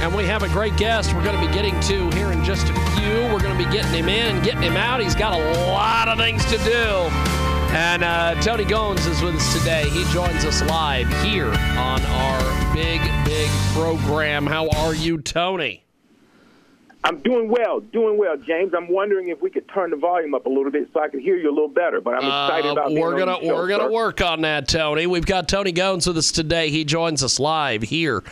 And we have a great guest we're going to be getting to here in just a few. We're going to be getting him in and getting him out. He's got a lot of things to do. And uh, Tony Goins is with us today. He joins us live here on our big, big program. How are you, Tony? I'm doing well, doing well, James. I'm wondering if we could turn the volume up a little bit so I can hear you a little better. But I'm excited Uh, about we're on gonna show, we're gonna work on that, Tony. We've got Tony Goins with us today. He joins us live here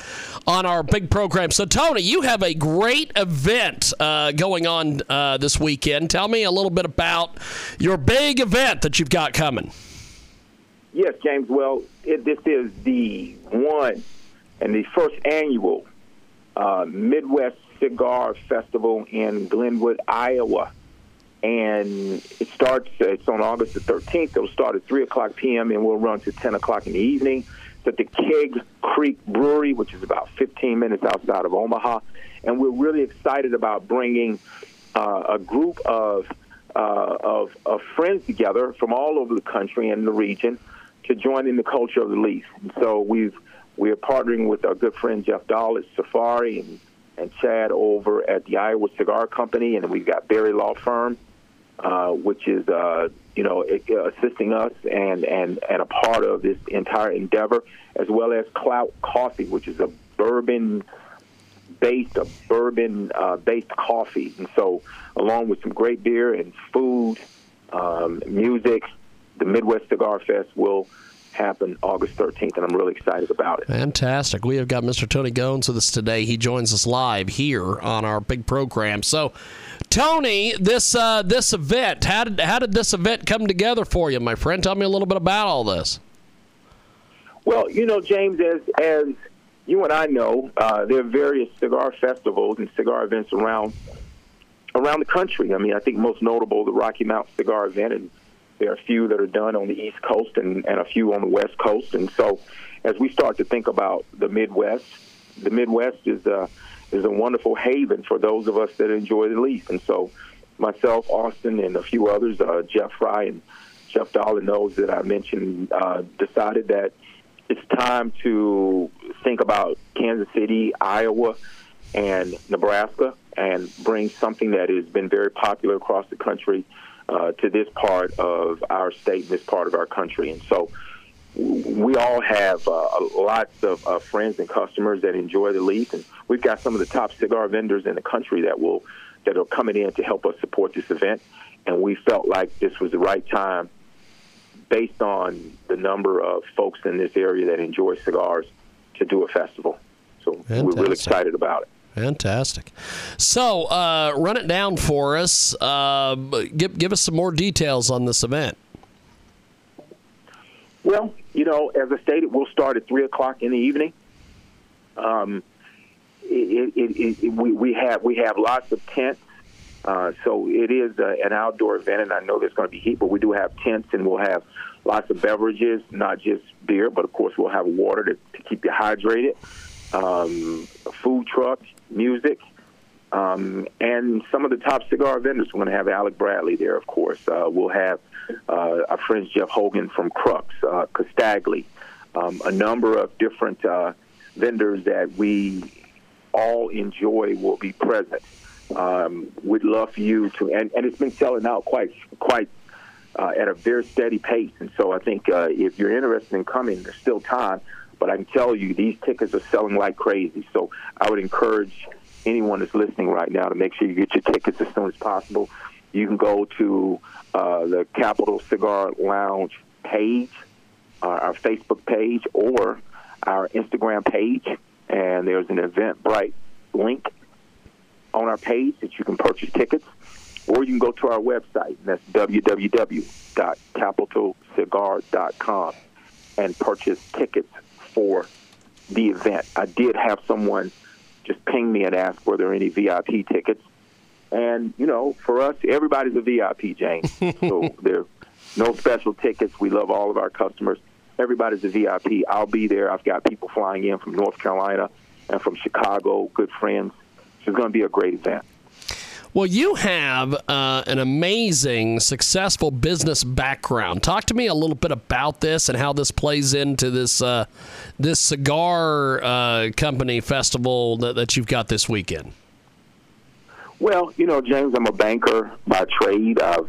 on our big program. So, Tony, you have a great event uh, going on uh, this weekend. Tell me a little bit about your big event that you've got coming. Yes, James. Well, it, this is the one and the first annual uh, Midwest Cigar Festival in Glenwood, Iowa. And it starts, it's on August the 13th. It'll start at 3 o'clock p.m. and we'll run to 10 o'clock in the evening. It's at the Keg Creek Brewery, which is about 15 minutes outside of Omaha. And we're really excited about bringing uh, a group of, uh, of, of friends together from all over the country and the region to join in the culture of the leaf. And so we've we are partnering with our good friend Jeff Dahl at Safari and, and Chad over at the Iowa Cigar Company, and we've got Barry Law Firm, uh, which is uh, you know assisting us and, and and a part of this entire endeavor, as well as Clout Coffee, which is a bourbon based a bourbon uh, based coffee, and so along with some great beer and food, um, music, the Midwest Cigar Fest will happen August 13th, and I'm really excited about it. Fantastic. We have got Mr. Tony Goins with us today. He joins us live here on our big program. So, Tony, this uh, this event, how did how did this event come together for you, my friend? Tell me a little bit about all this. Well, you know, James, as as you and I know, uh, there are various cigar festivals and cigar events around around the country. I mean, I think most notable the Rocky Mountain Cigar Event, and there are a few that are done on the East Coast and, and a few on the West Coast. And so, as we start to think about the Midwest, the Midwest is a is a wonderful haven for those of us that enjoy the leaf. And so, myself, Austin, and a few others, uh, Jeff Fry and Jeff Dollar knows that I mentioned, uh, decided that it's time to think about Kansas City, Iowa, and Nebraska, and bring something that has been very popular across the country uh, to this part of our state this part of our country. And so we all have uh, lots of uh, friends and customers that enjoy the leaf, and we've got some of the top cigar vendors in the country that will that are coming in to help us support this event. And we felt like this was the right time, based on the number of folks in this area that enjoy cigars, to do a festival. So we're really excited about it. Fantastic. So, uh, run it down for us. Uh, give give us some more details on this event. Well, you know, as I stated, we'll start at three o'clock in the evening. Um, it, it, it, we, we have we have lots of tents, uh, so it is uh an outdoor event, and I know there's going to be heat, but we do have tents, and we'll have lots of beverages, not just beer, but of course we'll have water to, to keep you hydrated, um, food trucks, music, um, and some of the top cigar vendors. We're going to have Alec Bradley there, of course. Uh, we'll have uh, our friends Jeff Hogan from Crux, uh, um, a number of different uh, vendors that we all enjoy will be present. Um, we'd love for you to, and, and it's been selling out quite quite uh, at a very steady pace. And so I think uh, if you're interested in coming, there's still time. But I can tell you, these tickets are selling like crazy. So I would encourage anyone that's listening right now to make sure you get your tickets as soon as possible. You can go to uh, the Capital Cigar Lounge page, uh, our Facebook page, or our Instagram page, and there's an Eventbrite link on our page that you can purchase tickets, or you can go to our website, and that's www.capitalcigar.com. and purchase tickets for the event. I did have someone just ping me and ask were there any VIP tickets. And, you know, for us, everybody's a VIP, James. so there no special tickets. We love all of our customers. Everybody's a VIP. I'll be there. I've got people flying in from North Carolina and from Chicago, good friends. It's going to be a great event. Well, you have uh, an amazing, successful business background. Talk to me a little bit about this and how this plays into this uh, this cigar uh, company festival that, that you've got this weekend. Well, you know, James, I'm a banker by trade. I've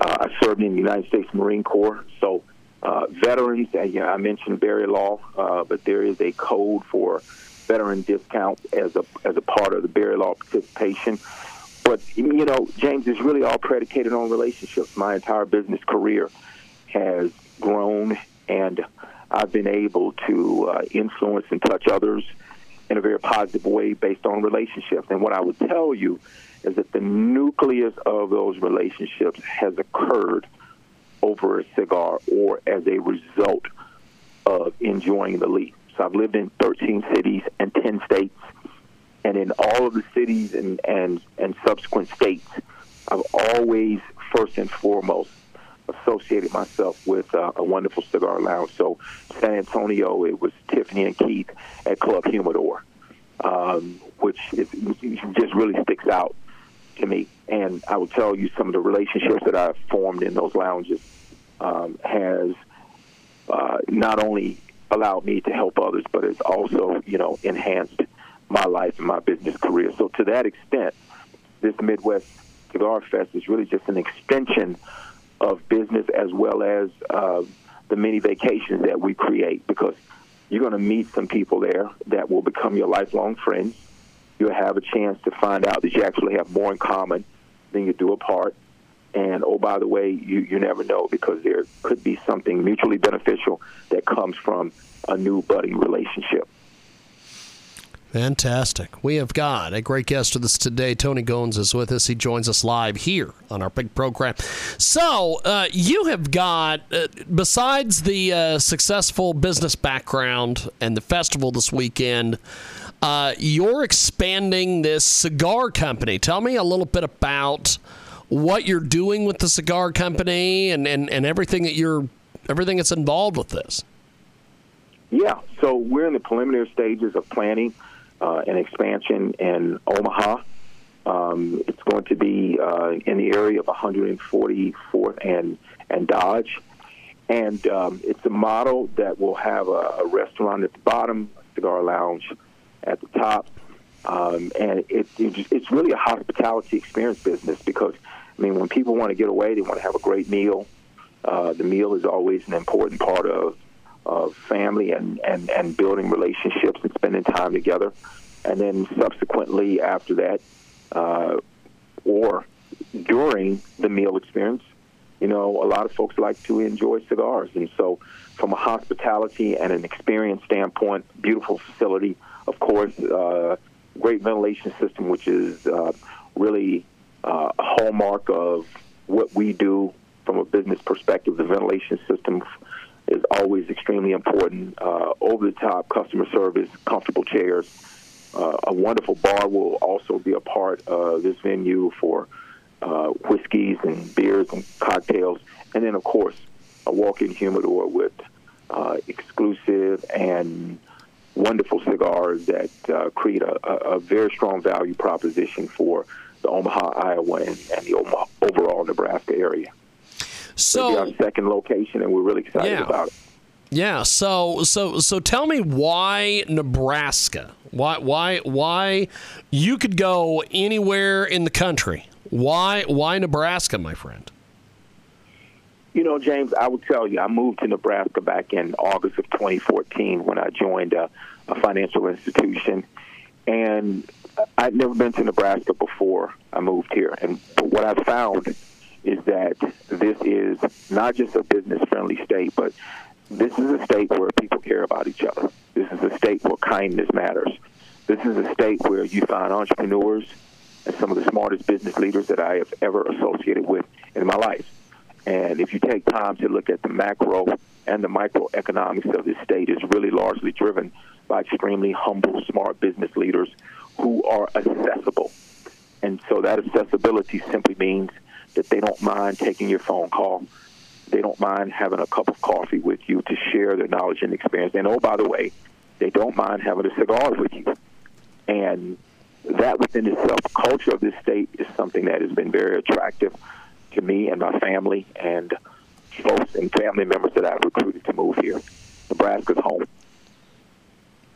uh, I served in the United States Marine Corps, so uh, veterans. You know, I mentioned Barry Law, uh, but there is a code for veteran discount as a as a part of the Barry Law participation. But you know, James is really all predicated on relationships. My entire business career has grown, and I've been able to uh, influence and touch others in a very positive way based on relationships. And what I would tell you is that the nucleus of those relationships has occurred over a cigar or as a result of enjoying the leaf. So I've lived in 13 cities and 10 states and in all of the cities and, and, and subsequent states, I've always, first and foremost, associated myself with uh, a wonderful cigar lounge. So, San Antonio, it was Tiffany and Keith at Club Humidor, um, which is, just really sticks out to me. And I will tell you some of the relationships that I've formed in those lounges um, has uh, not only allowed me to help others, but it's also, you know, enhanced my life and my business career. So to that extent, this Midwest Cigar Fest is really just an extension of business as well as uh, the many vacations that we create because you're going to meet some people there that will become your lifelong friends. You'll have a chance to find out that you actually have more in common than you do apart. And oh, by the way, you, you never know because there could be something mutually beneficial that comes from a new budding relationship. Fantastic. We have got a great guest with us today. Tony Goins is with us. He joins us live here on our big program. So, uh, you have got, uh, besides the uh, successful business background and the festival this weekend, uh, you're expanding this cigar company. Tell me a little bit about what you're doing with the cigar company and, and, and everything that you're everything that's involved with this. Yeah, so we're in the preliminary stages of planning uh, an expansion in Omaha. Um, it's going to be uh, in the area of 144th and and Dodge, and um, it's a model that will have a, a restaurant at the bottom, a cigar lounge at the top, um, and it, it, it's really a hospitality experience business because I mean when people want to get away, they want to have a great meal. Uh, the meal is always an important part of of family and, and, and building relationships and spending time together. And then subsequently after that, uh, or during the meal experience, you know, a lot of folks like to enjoy cigars. And so, from a hospitality and an experience standpoint, beautiful facility, of course, uh, great ventilation system, which is uh, really uh, a hallmark of what we do from a business perspective. The ventilation system is always extremely important. Uh, over the top customer service, comfortable chairs. Uh, a wonderful bar will also be a part of this venue for uh, whiskeys and beers and cocktails. And then, of course, a walk in humidor with uh, exclusive and wonderful cigars that uh, create a, a, very strong value proposition for the Omaha, Iowa, and, and the Omaha, overall Nebraska area. So our second location, and we're really excited yeah. about it. Yeah. So so so tell me why Nebraska? Why why why you could go anywhere in the country? Why why Nebraska, my friend? You know, James, I will tell you, I moved to Nebraska back in August of 2014 when I joined a, a financial institution, and I'd never been to Nebraska before I moved here. And what I found is that this is not just a business friendly state, but this is a state where people care about each other. This is a state where kindness matters. This is a state where you find entrepreneurs and some of the smartest business leaders that I have ever associated with in my life. And if you take time to look at the macro and the microeconomics of this state, is really largely driven by extremely humble, smart business leaders who are accessible. And so that accessibility simply means that they don't mind taking your phone call. They don't mind having a cup of coffee with you to share their knowledge and experience. And oh, by the way, they don't mind having a cigar with you. And that within itself, culture of this state is something that has been very attractive to me and my family and folks and family members that I've recruited to move here. Nebraska's home.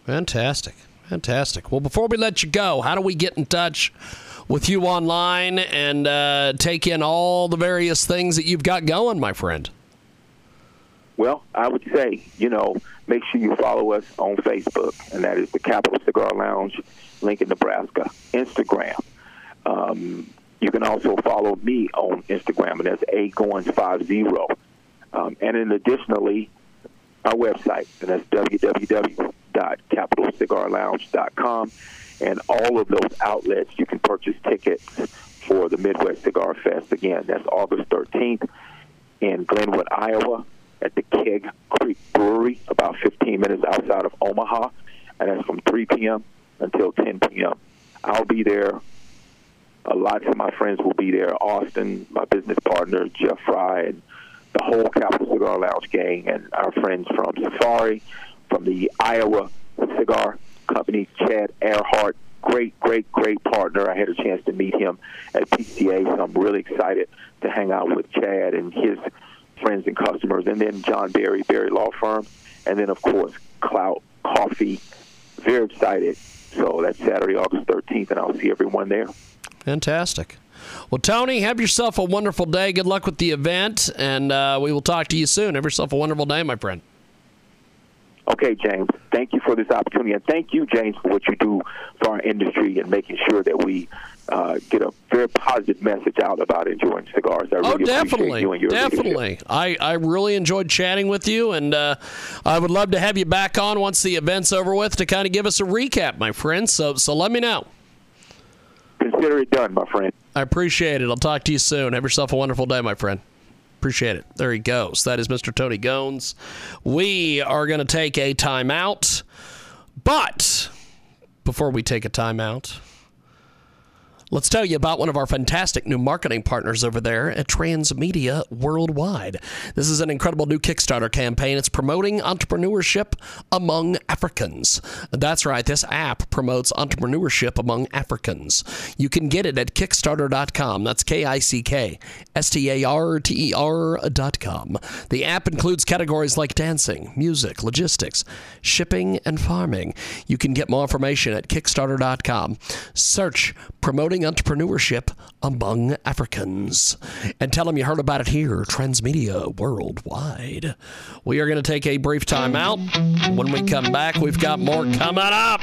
Fantastic. Fantastic. Well, before we let you go, how do we get in touch with you online and uh, take in all the various things that you've got going, my friend? Well, I would say, you know, make sure you follow us on Facebook, and that is the Capital Cigar Lounge, Lincoln, Nebraska. Instagram. Um, you can also follow me on Instagram, and that's a goins five zero. Um, and then additionally, our website, and that's www.capitalcigarlounge.com. And all of those outlets, you can purchase tickets for the Midwest Cigar Fest. Again, that's August 13th in Glenwood, Iowa, at the Keg Creek Brewery, about 15 minutes outside of Omaha. And that's from 3 p.m. until 10 p.m. I'll be there. Uh, lots of my friends will be there. Austin, my business partner, Jeff Fry, and the whole Capital Cigar Lounge gang, and our friends from Safari, from the Iowa Cigar Company, Chad Earhart. Great, great, great partner. I had a chance to meet him at PCA, so I'm really excited to hang out with Chad and his friends and customers. And then John Barry, Barry Law Firm. And then, of course, Clout Coffee. Very excited. So that's Saturday, August 13th, and I'll see everyone there. Fantastic. Well, Tony, have yourself a wonderful day. Good luck with the event, and uh, we will talk to you soon. Have yourself a wonderful day, my friend. Okay, James. Thank you for this opportunity, and thank you, James, for what you do for our industry and making sure that we uh, get a very positive message out about enjoying cigars. I really oh, definitely, you definitely. I, I really enjoyed chatting with you, and uh, I would love to have you back on once the event's over with to kind of give us a recap, my friend. So, so let me know. Consider it done, my friend. I appreciate it. I'll talk to you soon. Have yourself a wonderful day, my friend. Appreciate it. There he goes. That is Mr. Tony Goins. We are going to take a timeout. But before we take a timeout, Let's tell you about one of our fantastic new marketing partners over there at Transmedia Worldwide. This is an incredible new Kickstarter campaign. It's promoting entrepreneurship among Africans. That's right, this app promotes entrepreneurship among Africans. You can get it at Kickstarter.com. That's K I C K S T A R T E R.com. The app includes categories like dancing, music, logistics, shipping, and farming. You can get more information at Kickstarter.com. Search Promoting entrepreneurship among Africans. And tell them you heard about it here, Transmedia Worldwide. We are going to take a brief time out. When we come back, we've got more coming up.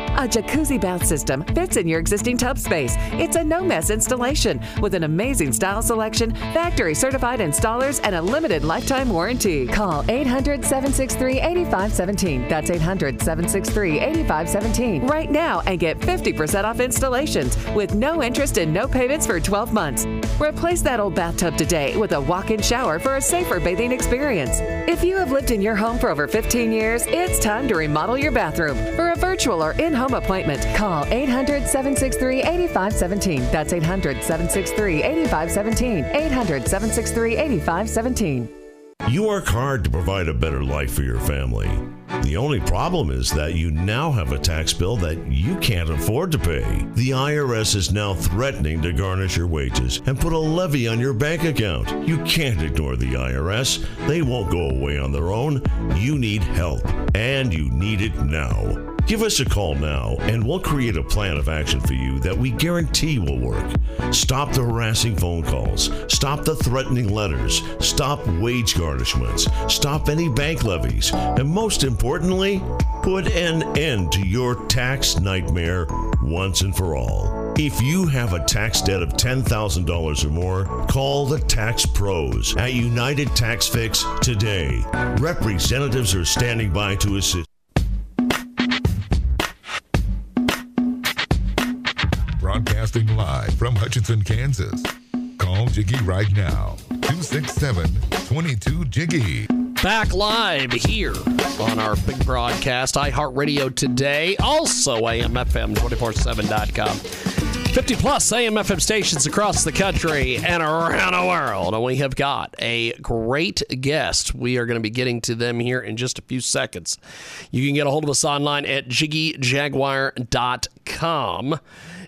A jacuzzi bath system fits in your existing tub space. It's a no mess installation with an amazing style selection, factory certified installers, and a limited lifetime warranty. Call 800 763 8517. That's 800 763 8517 right now and get 50% off installations with no interest and no payments for 12 months. Replace that old bathtub today with a walk in shower for a safer bathing experience. If you have lived in your home for over 15 years, it's time to remodel your bathroom. For a virtual or in home appointment, call 800 763 8517. That's 800 763 8517. 800 763 8517. You work hard to provide a better life for your family. The only problem is that you now have a tax bill that you can't afford to pay. The IRS is now threatening to garnish your wages and put a levy on your bank account. You can't ignore the IRS. They won't go away on their own. You need help, and you need it now. Give us a call now and we'll create a plan of action for you that we guarantee will work. Stop the harassing phone calls. Stop the threatening letters. Stop wage garnishments. Stop any bank levies. And most importantly, put an end to your tax nightmare once and for all. If you have a tax debt of $10,000 or more, call the Tax Pros at United Tax Fix today. Representatives are standing by to assist. From Kansas. Call Jiggy right now. 267 22 Jiggy. Back live here on our big broadcast, iHeartRadio today, also AMFM247.com. 50 plus AMFM stations across the country and around the world. And we have got a great guest. We are going to be getting to them here in just a few seconds. You can get a hold of us online at jiggyjaguar.com.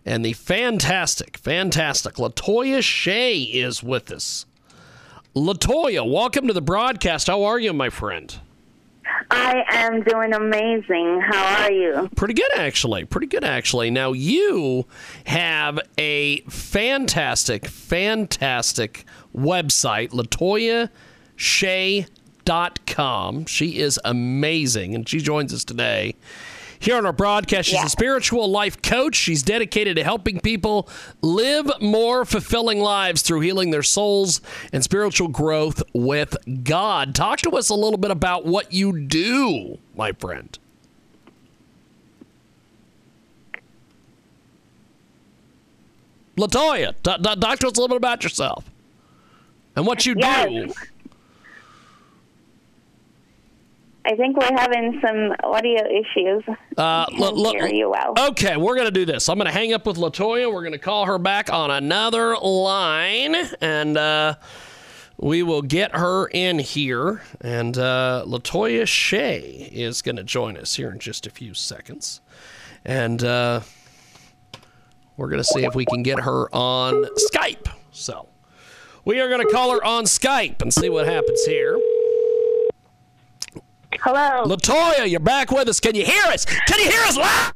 And the fantastic, fantastic Latoya Shea is with us. Latoya, welcome to the broadcast. How are you, my friend? I am doing amazing. How are you? Pretty good, actually. Pretty good, actually. Now, you have a fantastic, fantastic website, latoyashea.com. She is amazing, and she joins us today. Here on our broadcast, she's Yeah. a spiritual life coach. She's dedicated to helping people live more fulfilling lives through healing their souls and spiritual growth with God. Talk to us a little bit about what you do, my friend. Latoya, talk to us a little bit about yourself and what you Yes. do. I think we're having some audio issues. Uh, hear you well. Okay, we're going to do this. I'm going to hang up with Latoya. We're going to call her back on another line, and uh, we will get her in here. And uh, Latoya Shea is going to join us here in just a few seconds. And uh, we're going to see if we can get her on Skype. So we are going to call her on Skype and see what happens here. Hello. Latoya, you're back with us. Can you hear us? Can you hear us loud?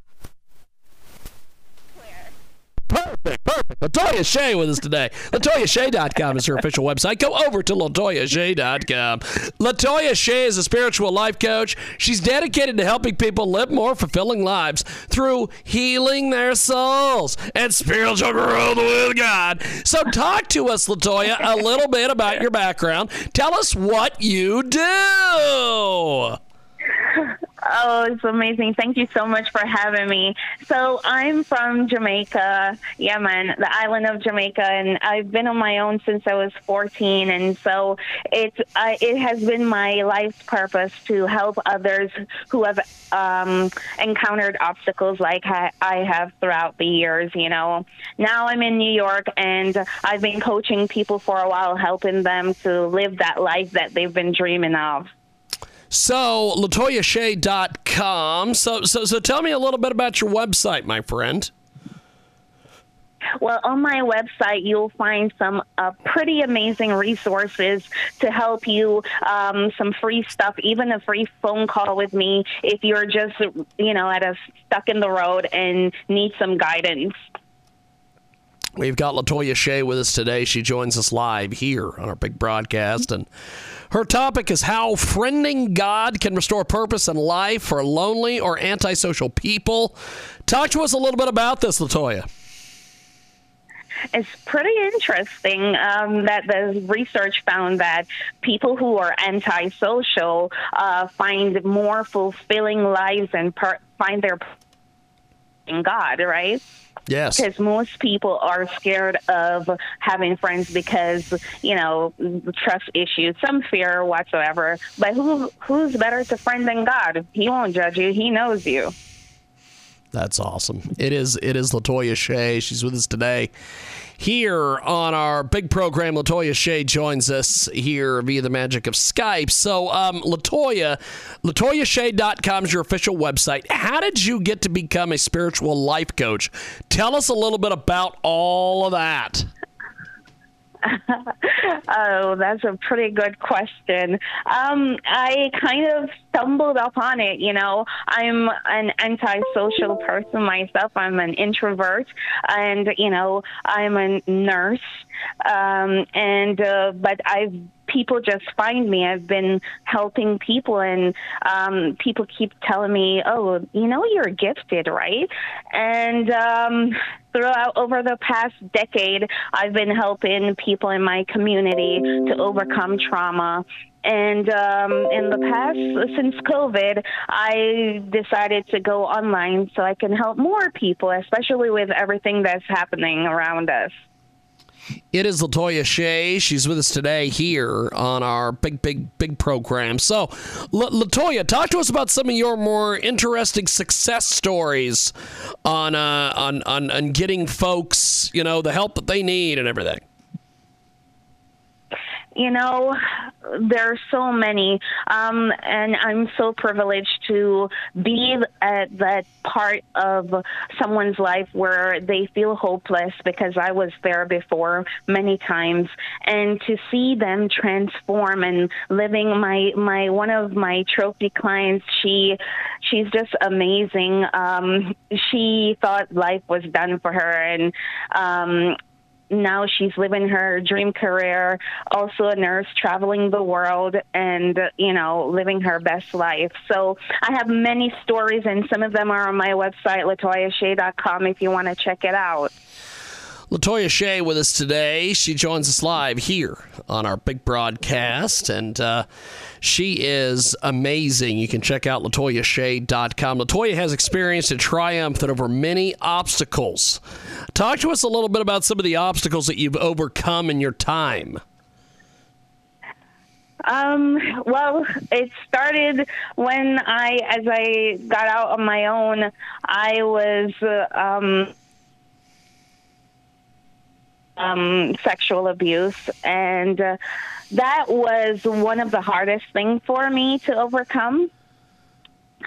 Perfect, perfect. Latoya Shea with us today. LatoyaShea.com is her official website. Go over to LatoyaShea.com. Latoya Shea is a spiritual life coach. She's dedicated to helping people live more fulfilling lives through healing their souls and spiritual growth with God. So, talk to us, Latoya, a little bit about your background. Tell us what you do. Oh, it's amazing. Thank you so much for having me. So, I'm from Jamaica, Yemen, the island of Jamaica, and I've been on my own since I was 14. And so, it's I, it has been my life's purpose to help others who have um, encountered obstacles like I have throughout the years. You know, now I'm in New York, and I've been coaching people for a while, helping them to live that life that they've been dreaming of. So, LatoyaShea.com. So, so, so tell me a little bit about your website, my friend. Well, on my website, you'll find some uh, pretty amazing resources to help you, um, some free stuff, even a free phone call with me if you're just, you know, at a stuck in the road and need some guidance. We've got Latoya Shea with us today. She joins us live here on our big broadcast, and Her topic is how friending God can restore purpose in life for lonely or antisocial people. Talk to us a little bit about this, Latoya. It's pretty interesting um, that the research found that people who are antisocial uh, find more fulfilling lives and per- find their in God, right? Yes. Because most people are scared of having friends because, you know, trust issues, some fear whatsoever. But who who's better to friend than God? He won't judge you. He knows you. That's awesome. It is. It is Latoya Shea. She's with us today here on our big program. Latoya Shea joins us here via the magic of Skype. So, um, Latoya, LatoyaShea.com is your official website. How did you get to become a spiritual life coach? Tell us a little bit about all of that. oh, that's a pretty good question. Um, I kind of stumbled upon it. You know, I'm an antisocial person myself. I'm an introvert, and you know, I'm a nurse. Um, and uh, but I've people just find me. I've been helping people, and um, people keep telling me, "Oh, you know, you're gifted, right?" And um, throughout over the past decade, I've been helping people in my community to overcome trauma. And um, in the past, since COVID, I decided to go online so I can help more people, especially with everything that's happening around us. It is Latoya Shea. She's with us today here on our big, big, big program. So, L- Latoya, talk to us about some of your more interesting success stories on, uh, on on on getting folks, you know, the help that they need and everything you know, there are so many, um, and I'm so privileged to be at that part of someone's life where they feel hopeless because I was there before many times, and to see them transform and living. My my one of my trophy clients, she she's just amazing. Um, she thought life was done for her, and um, now she's living her dream career, also a nurse, traveling the world, and, you know, living her best life. So I have many stories, and some of them are on my website, latoyashea.com, if you want to check it out. Latoya Shea with us today. She joins us live here on our big broadcast, and uh, she is amazing. You can check out latoyashea.com. Latoya has experienced and triumphed over many obstacles. Talk to us a little bit about some of the obstacles that you've overcome in your time. Um, well, it started when I, as I got out on my own, I was, uh, um, um, sexual abuse, and uh, that was one of the hardest things for me to overcome.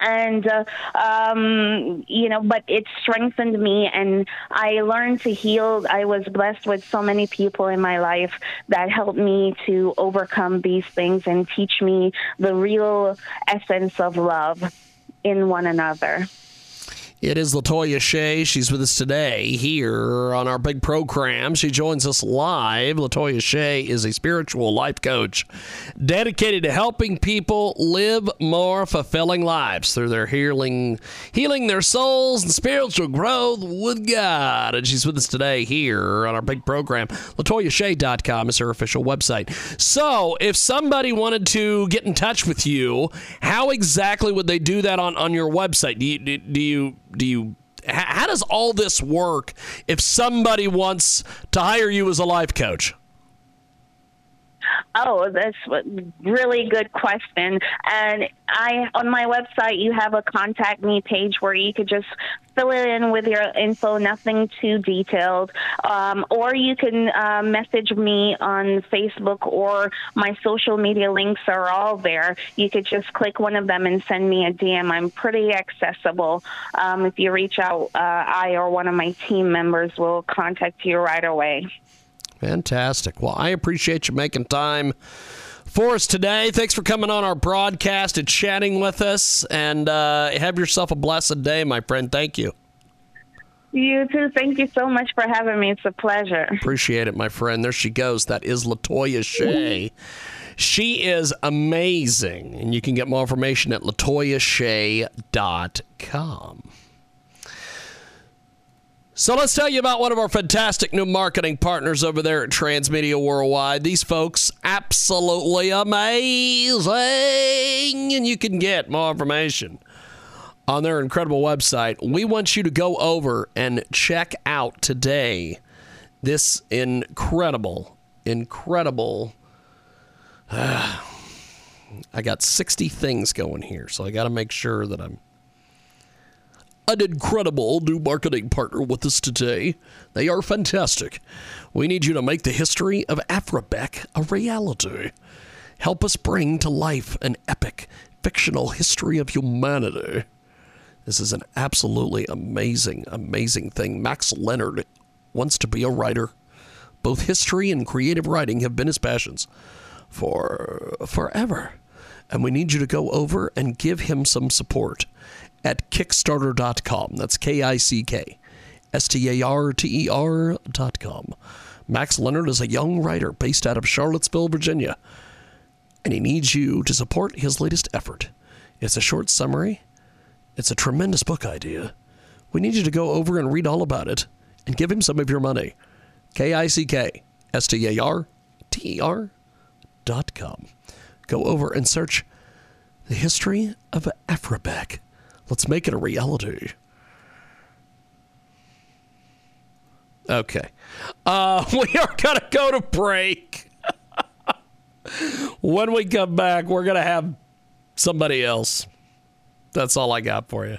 And, uh, um, you know, but it strengthened me and I learned to heal. I was blessed with so many people in my life that helped me to overcome these things and teach me the real essence of love in one another. It is Latoya Shea. She's with us today here on our big program. She joins us live. Latoya Shea is a spiritual life coach dedicated to helping people live more fulfilling lives through their healing, healing their souls and spiritual growth with God. And she's with us today here on our big program. LatoyaShea.com is her official website. So, if somebody wanted to get in touch with you, how exactly would they do that on, on your website? Do you do, do you do you how does all this work if somebody wants to hire you as a life coach? Oh, that's a really good question. And I on my website you have a contact me page where you could just fill it in with your info, nothing too detailed. Um, or you can uh, message me on Facebook or my social media links are all there. You could just click one of them and send me a DM. I'm pretty accessible. Um, if you reach out, uh, I or one of my team members will contact you right away. Fantastic. Well, I appreciate you making time for us today. Thanks for coming on our broadcast and chatting with us. And uh, have yourself a blessed day, my friend. Thank you. You too. Thank you so much for having me. It's a pleasure. Appreciate it, my friend. There she goes. That is Latoya Shea. She is amazing, and you can get more information at latoyashea.com. So let's tell you about one of our fantastic new marketing partners over there at Transmedia Worldwide. These folks absolutely amazing, and you can get more information on their incredible website. We want you to go over and check out today this incredible, incredible. I got 60 things going here, so I got to make sure that I'm an incredible new marketing partner with us today. They are fantastic. We need you to make the history of Afrabec a reality. Help us bring to life an epic fictional history of humanity. This is an absolutely amazing, amazing thing. Max Leonard wants to be a writer. Both history and creative writing have been his passions for forever. And we need you to go over and give him some support at Kickstarter.com. That's K I C K S T A R T E R.com. Max Leonard is a young writer based out of Charlottesville, Virginia, and he needs you to support his latest effort. It's a short summary, it's a tremendous book idea. We need you to go over and read all about it and give him some of your money. K I C K S T A R T E R dot com. Go over and search the history of Afrabec. Let's make it a reality. Okay. Uh, we are going to go to break. when we come back, we're going to have somebody else. That's all I got for you.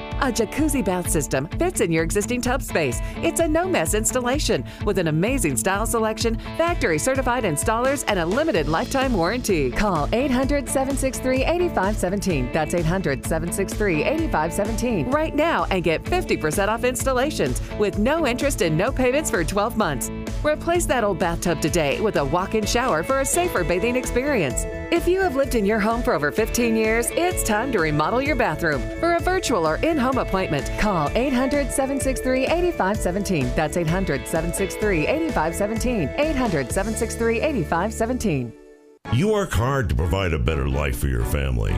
A jacuzzi bath system fits in your existing tub space. It's a no mess installation with an amazing style selection, factory certified installers, and a limited lifetime warranty. Call 800 763 8517. That's 800 763 8517 right now and get 50% off installations with no interest and no payments for 12 months. Replace that old bathtub today with a walk in shower for a safer bathing experience. If you have lived in your home for over 15 years, it's time to remodel your bathroom. For a virtual or in home appointment, call 800 763 8517. That's 800 763 8517. 800 763 8517. You work hard to provide a better life for your family.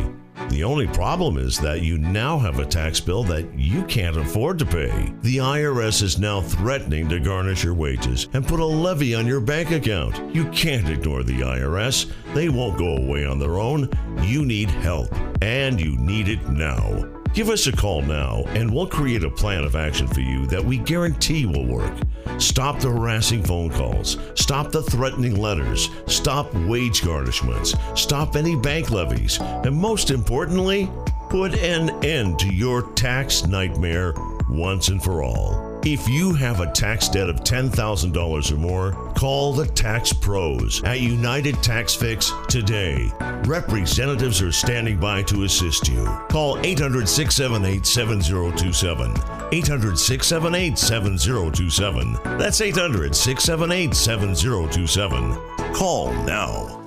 The only problem is that you now have a tax bill that you can't afford to pay. The IRS is now threatening to garnish your wages and put a levy on your bank account. You can't ignore the IRS. They won't go away on their own. You need help, and you need it now. Give us a call now, and we'll create a plan of action for you that we guarantee will work. Stop the harassing phone calls. Stop the threatening letters. Stop wage garnishments. Stop any bank levies. And most importantly, put an end to your tax nightmare once and for all. If you have a tax debt of $10,000 or more, call the Tax Pros at United Tax Fix today. Representatives are standing by to assist you. Call 800 678 7027. 800 678 7027. That's 800 678 7027. Call now.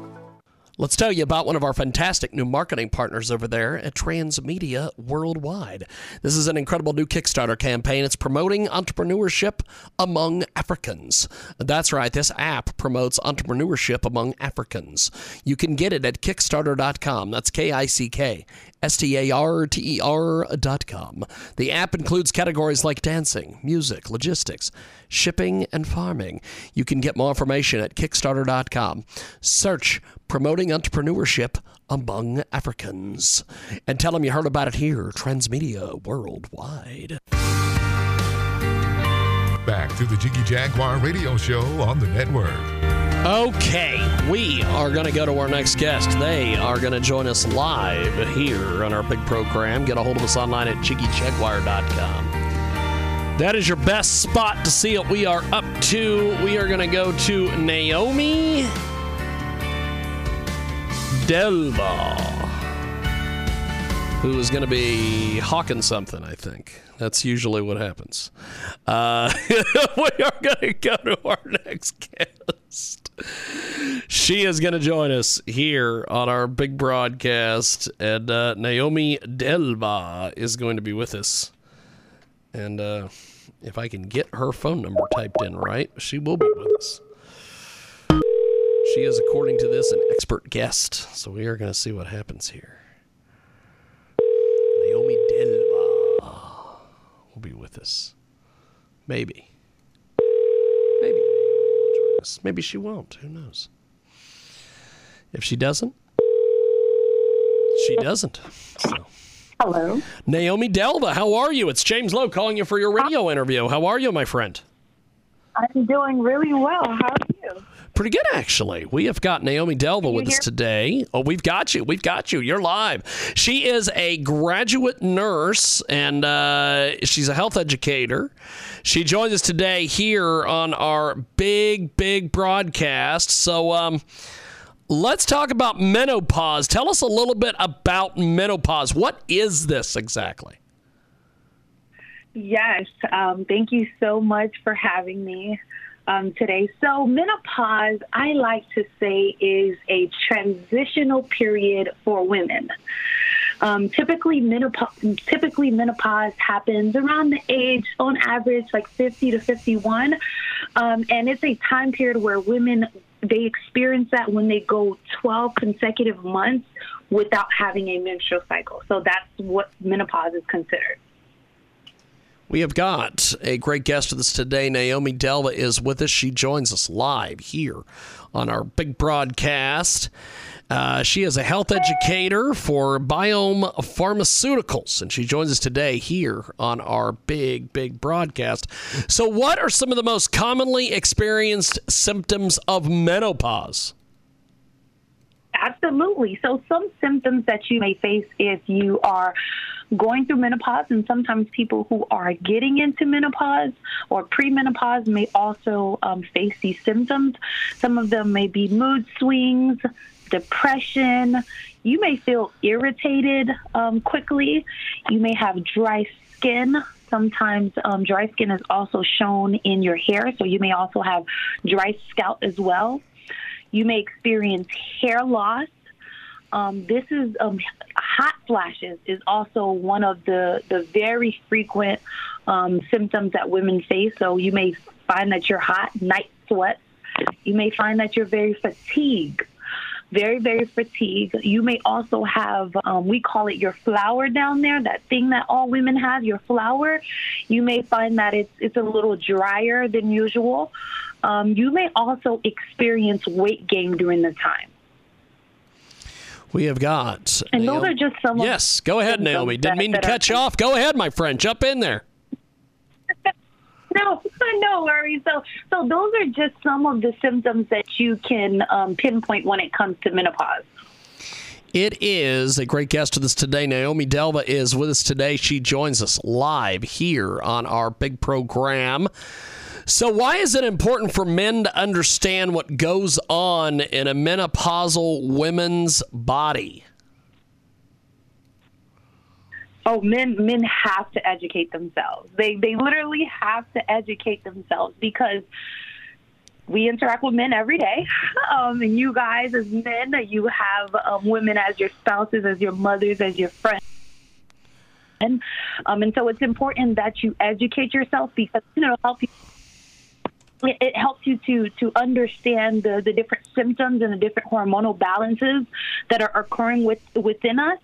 Let's tell you about one of our fantastic new marketing partners over there at Transmedia Worldwide. This is an incredible new Kickstarter campaign. It's promoting entrepreneurship among Africans. That's right, this app promotes entrepreneurship among Africans. You can get it at Kickstarter.com. That's K I C K S T A R T E R.com. The app includes categories like dancing, music, logistics, shipping, and farming. You can get more information at Kickstarter.com. Search Promoting Entrepreneurship Among Africans. And tell them you heard about it here, Transmedia Worldwide. Back to the Jiggy Jaguar radio show on the network. Okay, we are going to go to our next guest. They are going to join us live here on our big program. Get a hold of us online at jiggyjaguar.com. That is your best spot to see what we are up to. We are going to go to Naomi Delva, who is going to be hawking something, I think. That's usually what happens. Uh, we are going to go to our next guest. She is going to join us here on our big broadcast, and uh, Naomi Delva is going to be with us. And uh, if I can get her phone number typed in right, she will be with us. She is, according to this, an expert guest. So we are going to see what happens here. Naomi Delva will be with us. Maybe. Maybe. Join. Maybe she won't. Who knows? If she doesn't, she doesn't. So. Hello. Naomi Delva, how are you? It's James Lowe calling you for your radio interview. How are you, my friend? I'm doing really well. How are you? Pretty good, actually. We have got Naomi Delva with us today. Oh, we've got you. We've got you. You're live. She is a graduate nurse and uh, she's a health educator. She joins us today here on our big, big broadcast. So, um, let's talk about menopause. Tell us a little bit about menopause. What is this exactly? Yes. Um, thank you so much for having me um, today. So, menopause, I like to say, is a transitional period for women. Um, typically, menopause, typically, menopause happens around the age, on average, like 50 to 51. Um, and it's a time period where women they experience that when they go 12 consecutive months without having a menstrual cycle. So that's what menopause is considered. We have got a great guest with us today. Naomi Delva is with us. She joins us live here on our big broadcast. Uh, she is a health educator for Biome Pharmaceuticals, and she joins us today here on our big, big broadcast. So, what are some of the most commonly experienced symptoms of menopause? Absolutely. So, some symptoms that you may face if you are going through menopause, and sometimes people who are getting into menopause or premenopause may also um, face these symptoms. Some of them may be mood swings, depression. You may feel irritated um, quickly. You may have dry skin. Sometimes um, dry skin is also shown in your hair, so you may also have dry scalp as well. You may experience hair loss. Um, this is um, hot flashes is also one of the the very frequent um, symptoms that women face. So you may find that you're hot, night sweats. You may find that you're very fatigued, very very fatigued. You may also have um, we call it your flower down there, that thing that all women have, your flower. You may find that it's it's a little drier than usual. Um, you may also experience weight gain during the time. We have got. And those are just some Yes, go ahead, Naomi. Didn't mean to cut you off. Go ahead, my friend. Jump in there. No, no worries. So, so those are just some of the symptoms that you can um, pinpoint when it comes to menopause. It is a great guest with us today. Naomi Delva is with us today. She joins us live here on our big program. So, why is it important for men to understand what goes on in a menopausal woman's body? Oh, men men have to educate. themselves. They they literally have to educate themselves because we interact with men every day. Um, and you guys, as men, you have um, women as your spouses, as your mothers, as your friends. Um, and so it's important that you educate yourself because you know, it'll help you it, it helps you to to understand the, the different symptoms and the different hormonal balances that are occurring with, within us.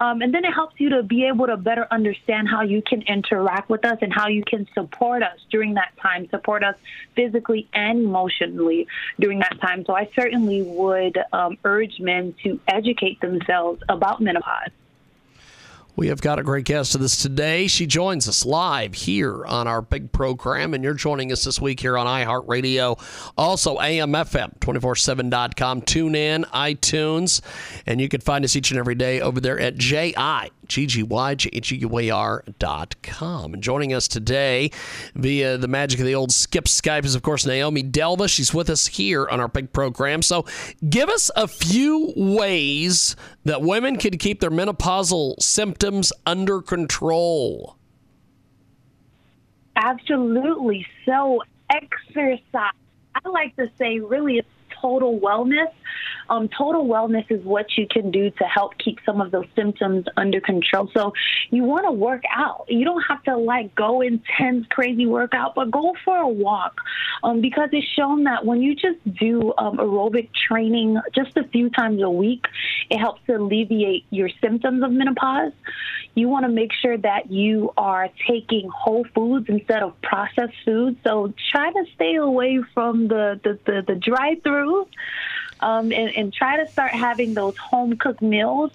Um, and then it helps you to be able to better understand how you can interact with us and how you can support us during that time, support us physically and emotionally during that time. So I certainly would um, urge men to educate themselves about menopause. We have got a great guest with us today. She joins us live here on our big program, and you're joining us this week here on iHeartRadio. Also, AMFM247.com. Tune in, iTunes, and you can find us each and every day over there at JI G-G-Y-G-H-U-A-R.com. And joining us today via the magic of the old skip Skype is, of course, Naomi Delva. She's with us here on our big program. So give us a few ways that women can keep their menopausal symptoms under control. Absolutely. So exercise. I like to say really it's total wellness. Um, total wellness is what you can do to help keep some of those symptoms under control. So you want to work out. You don't have to like go intense, crazy workout, but go for a walk um, because it's shown that when you just do um, aerobic training just a few times a week, it helps to alleviate your symptoms of menopause. You want to make sure that you are taking whole foods instead of processed foods. So try to stay away from the, the, the, the drive-throughs um, and, and, try to start having those home cooked meals.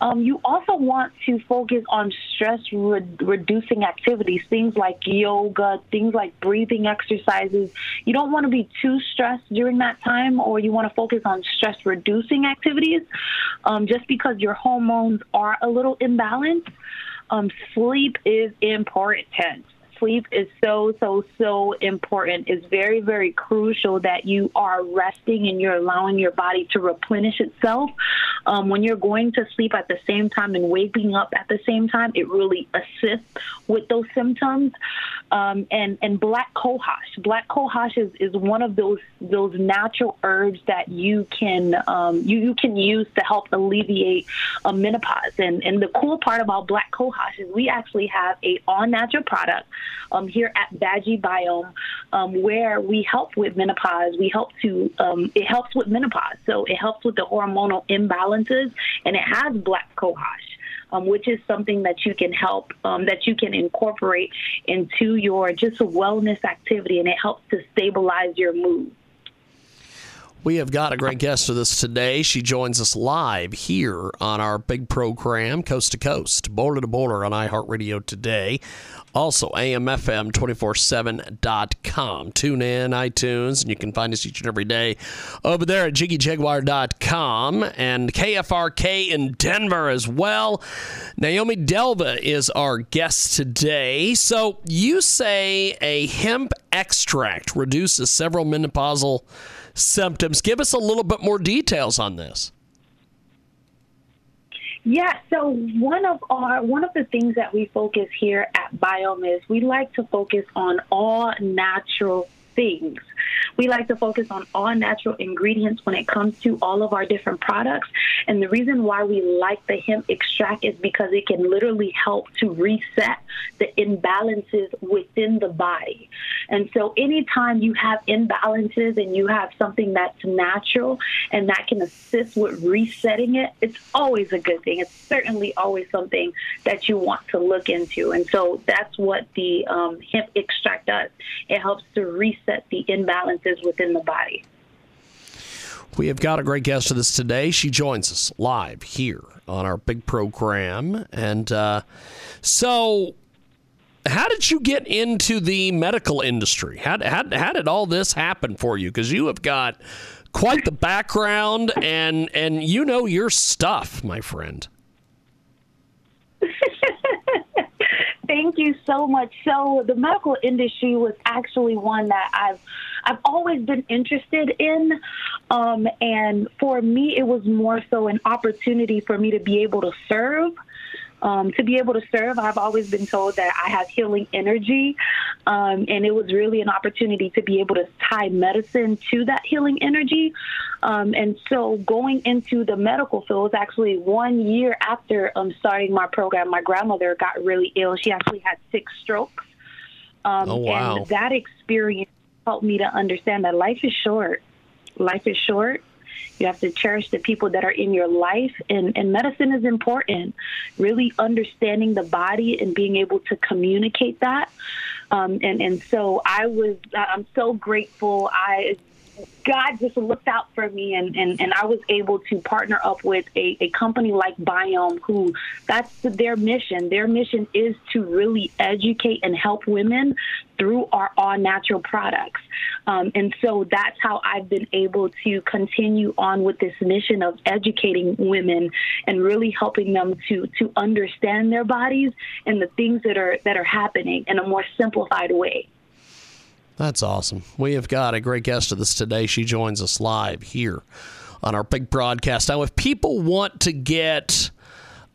Um, you also want to focus on stress re- reducing activities, things like yoga, things like breathing exercises. You don't want to be too stressed during that time, or you want to focus on stress reducing activities um, just because your hormones are a little imbalanced. Um, sleep is important sleep is so, so, so important. It's very, very crucial that you are resting and you're allowing your body to replenish itself. Um, when you're going to sleep at the same time and waking up at the same time, it really assists with those symptoms. Um, and and black cohosh, black cohosh is, is one of those those natural herbs that you can um, you you can use to help alleviate uh, menopause. And and the cool part about black cohosh is we actually have a all natural product um, here at Vagi Biome, um, where we help with menopause. We help to um, it helps with menopause, so it helps with the hormonal imbalances, and it has black cohosh. Um, which is something that you can help, um, that you can incorporate into your just a wellness activity, and it helps to stabilize your mood. We have got a great guest with us today. She joins us live here on our big program, Coast to Coast, Border to Border on iHeartRadio today. Also, AMFM247.com. Tune in, iTunes, and you can find us each and every day over there at JiggyJaguar.com and KFRK in Denver as well. Naomi Delva is our guest today. So, you say a hemp extract reduces several menopausal symptoms. Give us a little bit more details on this. Yeah, so one of our one of the things that we focus here at Biome is we like to focus on all natural things. We like to focus on all natural ingredients when it comes to all of our different products. And the reason why we like the hemp extract is because it can literally help to reset the imbalances within the body. And so anytime you have imbalances and you have something that's natural and that can assist with resetting it, it's always a good thing. It's certainly always something that you want to look into. And so that's what the um, hemp extract does. It helps to reset reset the imbalances within the body. We have got a great guest with us today. She joins us live here on our big program. And uh, so, how did you get into the medical industry? How, how, how did all this happen for you? Because you have got quite the background and, and you know your stuff, my friend. Thank you so much. So the medical industry was actually one that I've I've always been interested in, um, and for me, it was more so an opportunity for me to be able to serve. Um, to be able to serve, I've always been told that I have healing energy. Um, and it was really an opportunity to be able to tie medicine to that healing energy. Um, and so going into the medical field was actually one year after um, starting my program. My grandmother got really ill. She actually had six strokes. Um, Oh, wow. And that experience helped me to understand that life is short. Life is short. You have to cherish the people that are in your life, and, and medicine is important. Really understanding the body and being able to communicate that. Um, and, and so I was, I'm so grateful. I God just looked out for me, and, and, and I was able to partner up with a, a company like Biome, who that's their mission. Their mission is to really educate and help women through our all natural products. Um, and so that's how I've been able to continue on with this mission of educating women and really helping them to to understand their bodies and the things that are that are happening in a more simplified way. That's awesome. We have got a great guest with us today. She joins us live here on our big broadcast. Now, if people want to get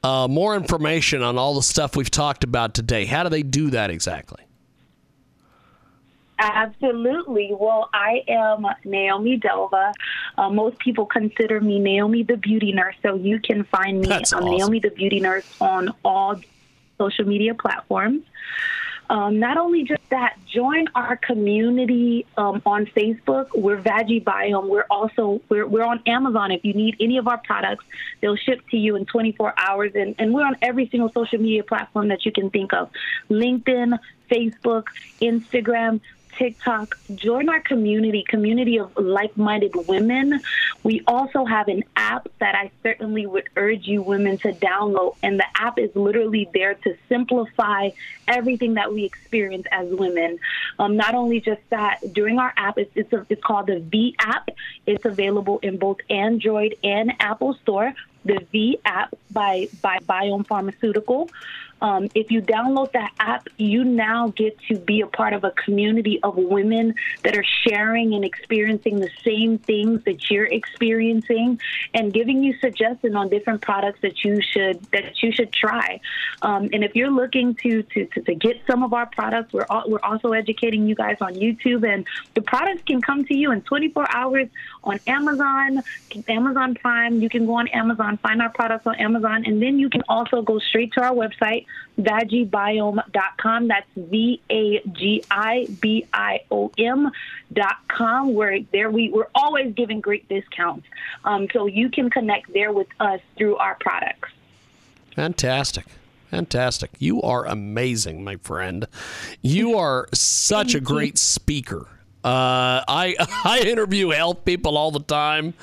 uh, more information on all the stuff we've talked about today, how do they do that exactly? Absolutely. Well, I am Naomi Delva. Uh, most people consider me Naomi the Beauty Nurse, so you can find me That's on awesome. Naomi the Beauty Nurse on all social media platforms. Um, not only just that, join our community um, on Facebook. We're Vagi Biome. We're also we're, we're on Amazon. If you need any of our products, they'll ship to you in 24 hours. And, and we're on every single social media platform that you can think of: LinkedIn, Facebook, Instagram. TikTok, join our community, community of like-minded women. We also have an app that I certainly would urge you women to download, and the app is literally there to simplify everything that we experience as women. Um, not only just that, during our app, it's it's, a, it's called the V app. It's available in both Android and Apple Store. The V app by by Biome Pharmaceutical. Um, if you download that app, you now get to be a part of a community of women that are sharing and experiencing the same things that you're experiencing, and giving you suggestions on different products that you should that you should try. Um, and if you're looking to, to to to get some of our products, we're al- we're also educating you guys on YouTube, and the products can come to you in 24 hours on Amazon, Amazon Prime. You can go on Amazon, find our products on Amazon, and then you can also go straight to our website, vagibiome.com. That's V A G I B I O M dot com. Where there we we're always giving great discounts, um, so you can connect there with us through our products. Fantastic. Fantastic. You are amazing, my friend. You are such a great speaker. Uh, I I interview health people all the time,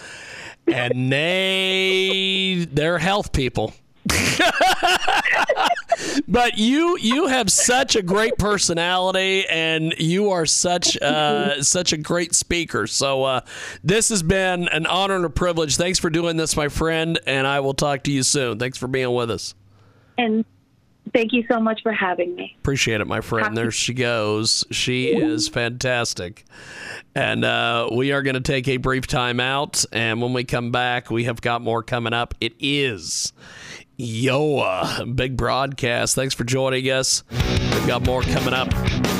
and they they're health people. but you you have such a great personality and you are such uh, such a great speaker. So uh, this has been an honor and a privilege. Thanks for doing this my friend and i will talk to you soon. Thanks for being with us. And thank you so much for having me. Appreciate it, my friend. There she goes. She is fantastic. And uh, we are going to take a brief time out. And when we come back, we have got more coming up. It is Yoa, big broadcast. Thanks for joining us. We've got more coming up.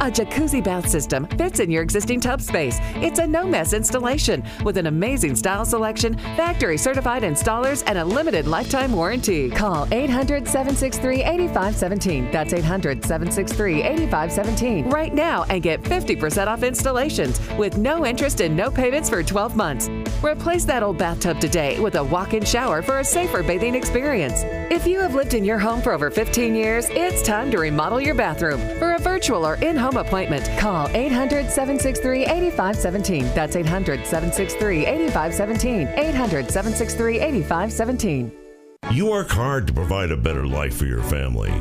A jacuzzi bath system fits in your existing tub space. It's a no mess installation with an amazing style selection, factory certified installers, and a limited lifetime warranty. Call 800 763 8517. That's 800 763 8517 right now and get 50% off installations with no interest and no payments for 12 months. Replace that old bathtub today with a walk in shower for a safer bathing experience. If you have lived in your home for over 15 years, it's time to remodel your bathroom. For a virtual or in home appointment, call 800 763 8517. That's 800 763 8517. 800 763 8517. You work hard to provide a better life for your family.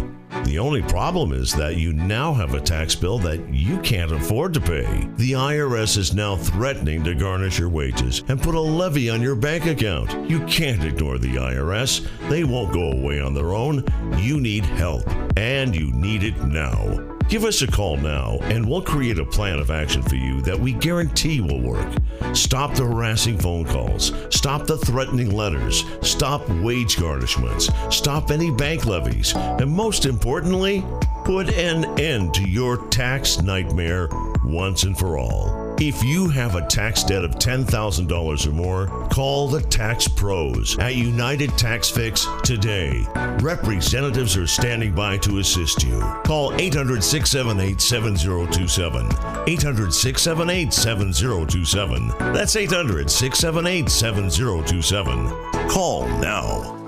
The only problem is that you now have a tax bill that you can't afford to pay. The IRS is now threatening to garnish your wages and put a levy on your bank account. You can't ignore the IRS. They won't go away on their own. You need help, and you need it now. Give us a call now and we'll create a plan of action for you that we guarantee will work. Stop the harassing phone calls. Stop the threatening letters. Stop wage garnishments. Stop any bank levies. And most importantly, put an end to your tax nightmare once and for all. If you have a tax debt of $10,000 or more, call the Tax Pros at United Tax Fix today. Representatives are standing by to assist you. Call 800 678 7027. 800 678 7027. That's 800 678 7027. Call now.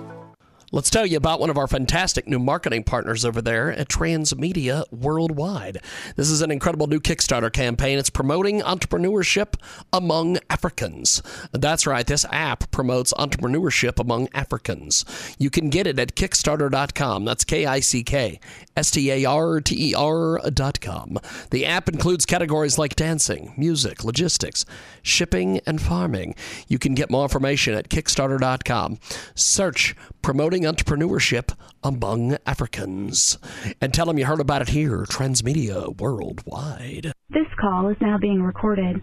Let's tell you about one of our fantastic new marketing partners over there at Transmedia Worldwide. This is an incredible new Kickstarter campaign. It's promoting entrepreneurship among Africans. That's right, this app promotes entrepreneurship among Africans. You can get it at Kickstarter.com. That's K I C K S T A R T E R.com. The app includes categories like dancing, music, logistics, shipping, and farming. You can get more information at Kickstarter.com. Search promoting entrepreneurship among Africans. And tell them you heard about it here, Transmedia Worldwide. This call is now being recorded.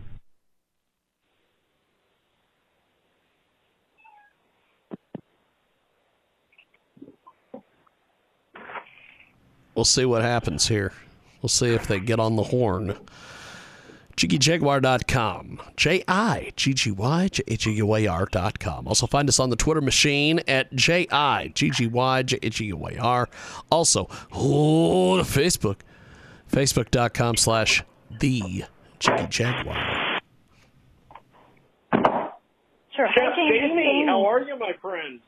We'll see what happens here. We'll see if they get on the horn. JiggyJaguar.com. J I G G Y J A G U A R.com. Also find us on the Twitter machine at J I G G Y J A G U A R. Also, oh, the Facebook. Facebook.com slash the Jiggy Jaguar. Sure. Chef Hi, Jamie, how are you, my friend?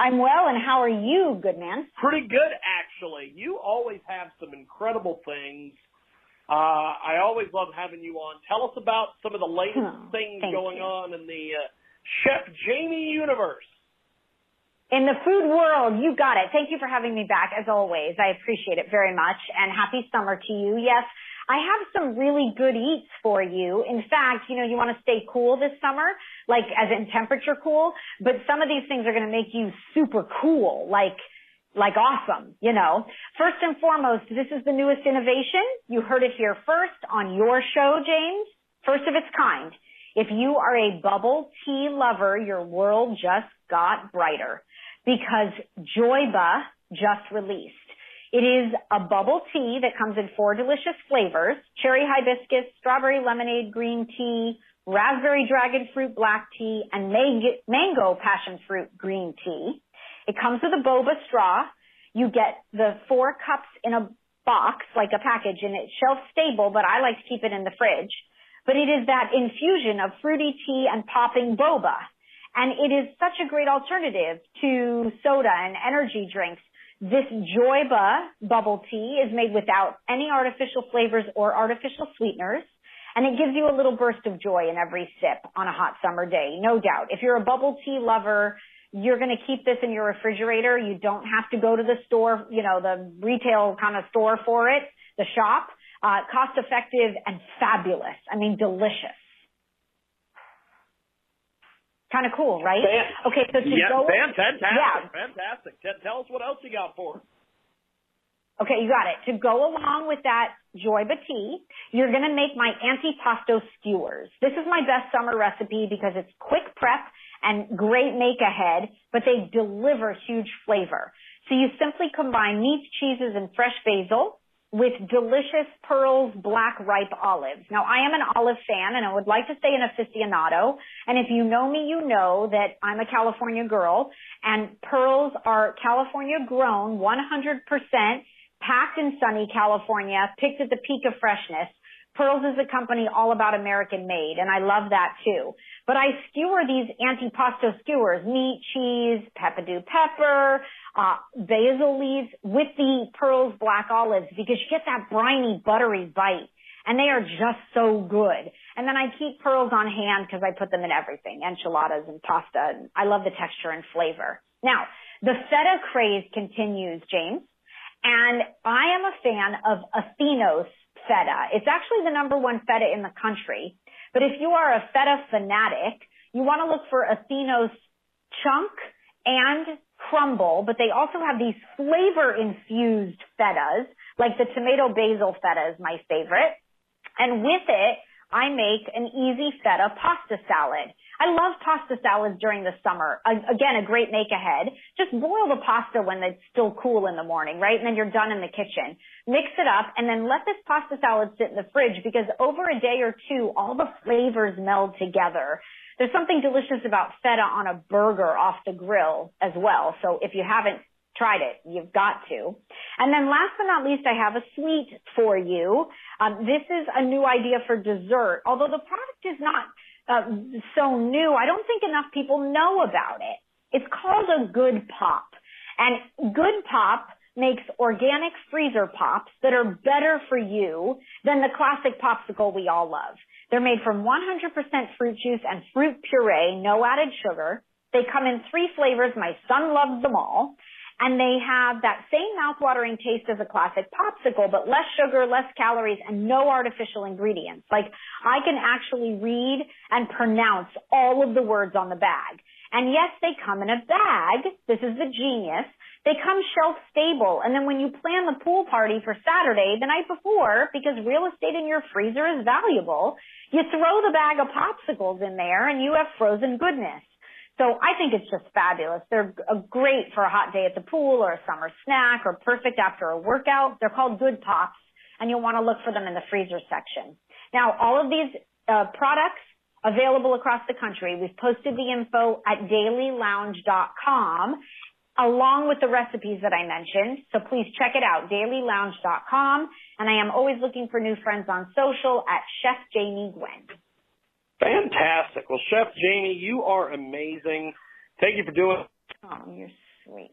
I'm well, and how are you, good man? Pretty good, actually. You always have some incredible things. Uh, I always love having you on. Tell us about some of the latest Oh, things going you. on in the uh, Chef Jamie universe. In the food world, you got it. Thank you for having me back, as always. I appreciate it very much, and happy summer to you. Yes, I have some really good eats for you. In fact, you know, you want to stay cool this summer, like as in temperature cool, but some of these things are going to make you super cool, like like awesome, you know. First and foremost, this is the newest innovation. You heard it here first on your show, James. First of its kind. If you are a bubble tea lover, your world just got brighter because Joyba just released. It is a bubble tea that comes in four delicious flavors, cherry hibiscus, strawberry lemonade green tea, raspberry dragon fruit black tea, and mango passion fruit green tea. It comes with a boba straw. You get the four cups in a box, like a package, and it's shelf stable, but I like to keep it in the fridge. But it is that infusion of fruity tea and popping boba. And it is such a great alternative to soda and energy drinks. This Joyba bubble tea is made without any artificial flavors or artificial sweeteners. And it gives you a little burst of joy in every sip on a hot summer day, no doubt. If you're a bubble tea lover, you're going to keep this in your refrigerator. You don't have to go to the store, you know, the retail kind of store for it, the shop. Uh, cost effective and fabulous. I mean, delicious. Kind of cool, right? Fan- okay, so to yeah, go, fan- fantastic, yeah, fantastic. Tell, tell us what else you got for us. Okay, you got it. To go along with that Joyba tea, you're going to make my antipasto skewers. This is my best summer recipe because it's quick prep and great make ahead, but they deliver huge flavor. So you simply combine meats, cheeses, and fresh basil with delicious Pearls black ripe olives. Now I am an olive fan and I would like to say an aficionado. And if you know me, you know that I'm a California girl and Pearls are California grown 100% packed in sunny California, picked at the peak of freshness. Pearls is a company all about American made, and I love that too. But I skewer these antipasto skewers, meat, cheese, peppadew pepper, uh, basil leaves with the Pearls black olives because you get that briny, buttery bite. And they are just so good. And then I keep pearls on hand because I put them in everything, enchiladas and pasta. And I love the texture and flavor. Now, the feta craze continues, James. And I am a fan of Athenos feta. It's actually the number one feta in the country. But if you are a feta fanatic, you want to look for Athenos chunk and crumble, but they also have these flavor infused fetas, like the tomato basil feta is my favorite. And with it, I make an easy feta pasta salad. I love pasta salads during the summer. Again, a great make ahead. Just boil the pasta when it's still cool in the morning, right? And then you're done in the kitchen. Mix it up and then let this pasta salad sit in the fridge because over a day or two, all the flavors meld together. There's something delicious about feta on a burger off the grill as well. So if you haven't tried it, you've got to. And then last but not least, I have a sweet for you. Um, this is a new idea for dessert. Although the product is not uh, so new, I don't think enough people know about it. It's called a Good Pop. And Good Pop makes organic freezer pops that are better for you than the classic popsicle we all love. They're made from 100% fruit juice and fruit puree, no added sugar. They come in three flavors. My son loves them all and they have that same mouthwatering taste as a classic popsicle, but less sugar, less calories, and no artificial ingredients. Like, I can actually read and pronounce all of the words on the bag. And yes, they come in a bag. This is the genius. They come shelf stable. And then when you plan the pool party for Saturday the night before, because real estate in your freezer is valuable, you throw the bag of popsicles in there and you have frozen goodness. So I think it's just fabulous. They're great for a hot day at the pool or a summer snack or perfect after a workout. They're called Good Pops and you'll want to look for them in the freezer section. Now, all of these uh, products available across the country. We've posted the info at dailylounge.com along with the recipes that I mentioned. So please check it out, dailylounge.com. And I am always looking for new friends on social at Chef Jamie Gwen. Fantastic. Well, Chef Jamie, you are amazing. Thank you for doing. Oh, you're sweet.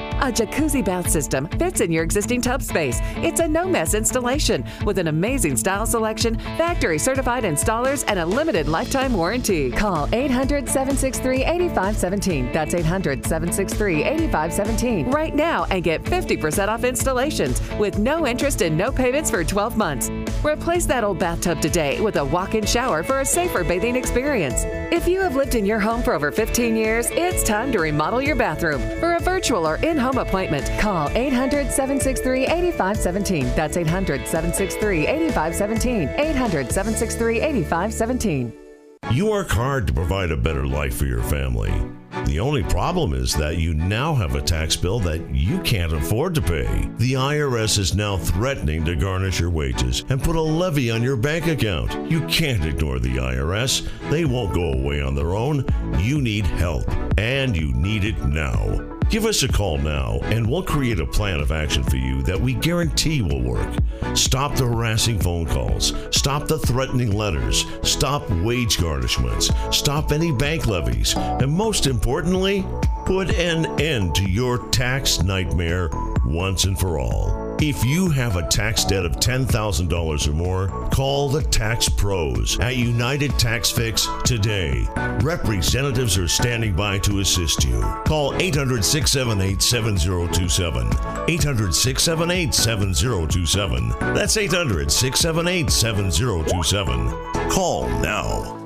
A jacuzzi bath system fits in your existing tub space. It's a no mess installation with an amazing style selection, factory certified installers, and a limited lifetime warranty. Call 800 763 8517. That's 800 763 8517 right now and get 50% off installations with no interest and no payments for 12 months. Replace that old bathtub today with a walk in shower for a safer bathing experience. If you have lived in your home for over 15 years, it's time to remodel your bathroom. For a virtual or in home appointment, call 800 763 8517. That's 800 763 8517. 800 763 8517. You work hard to provide a better life for your family. The only problem is that you now have a tax bill that you can't afford to pay. The IRS is now threatening to garnish your wages and put a levy on your bank account. You can't ignore the IRS. They won't go away on their own. You need help, and you need it now. Give us a call now, and we'll create a plan of action for you that we guarantee will work. Stop the harassing phone calls. Stop the threatening letters. Stop wage garnishments. Stop any bank levies. And most importantly, put an end to your tax nightmare once and for all. If you have a tax debt of $10,000 or more, call the Tax Pros at United Tax Fix today. Representatives are standing by to assist you. Call 800 678 7027. 800 678 7027. That's 800 678 7027. Call now.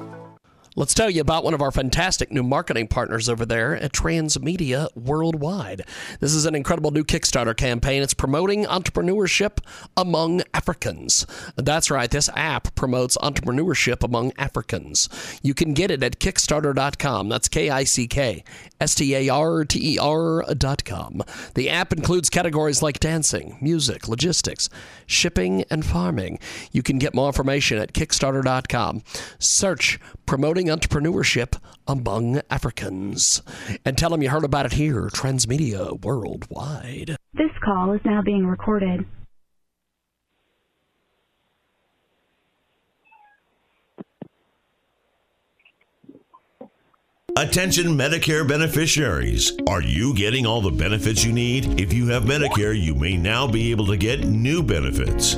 Let's tell you about one of our fantastic new marketing partners over there at Transmedia Worldwide. This is an incredible new Kickstarter campaign. It's promoting entrepreneurship among Africans. That's right, this app promotes entrepreneurship among Africans. You can get it at Kickstarter.com. That's K I C K S T A R T E R.com. The app includes categories like dancing, music, logistics, shipping, and farming. You can get more information at Kickstarter.com. Search promoting entrepreneurship among Africans. And tell them you heard about it here, Transmedia Worldwide. This call is now being recorded. Attention Medicare beneficiaries. Are you getting all the benefits you need? If you have Medicare, you may now be able to get new benefits.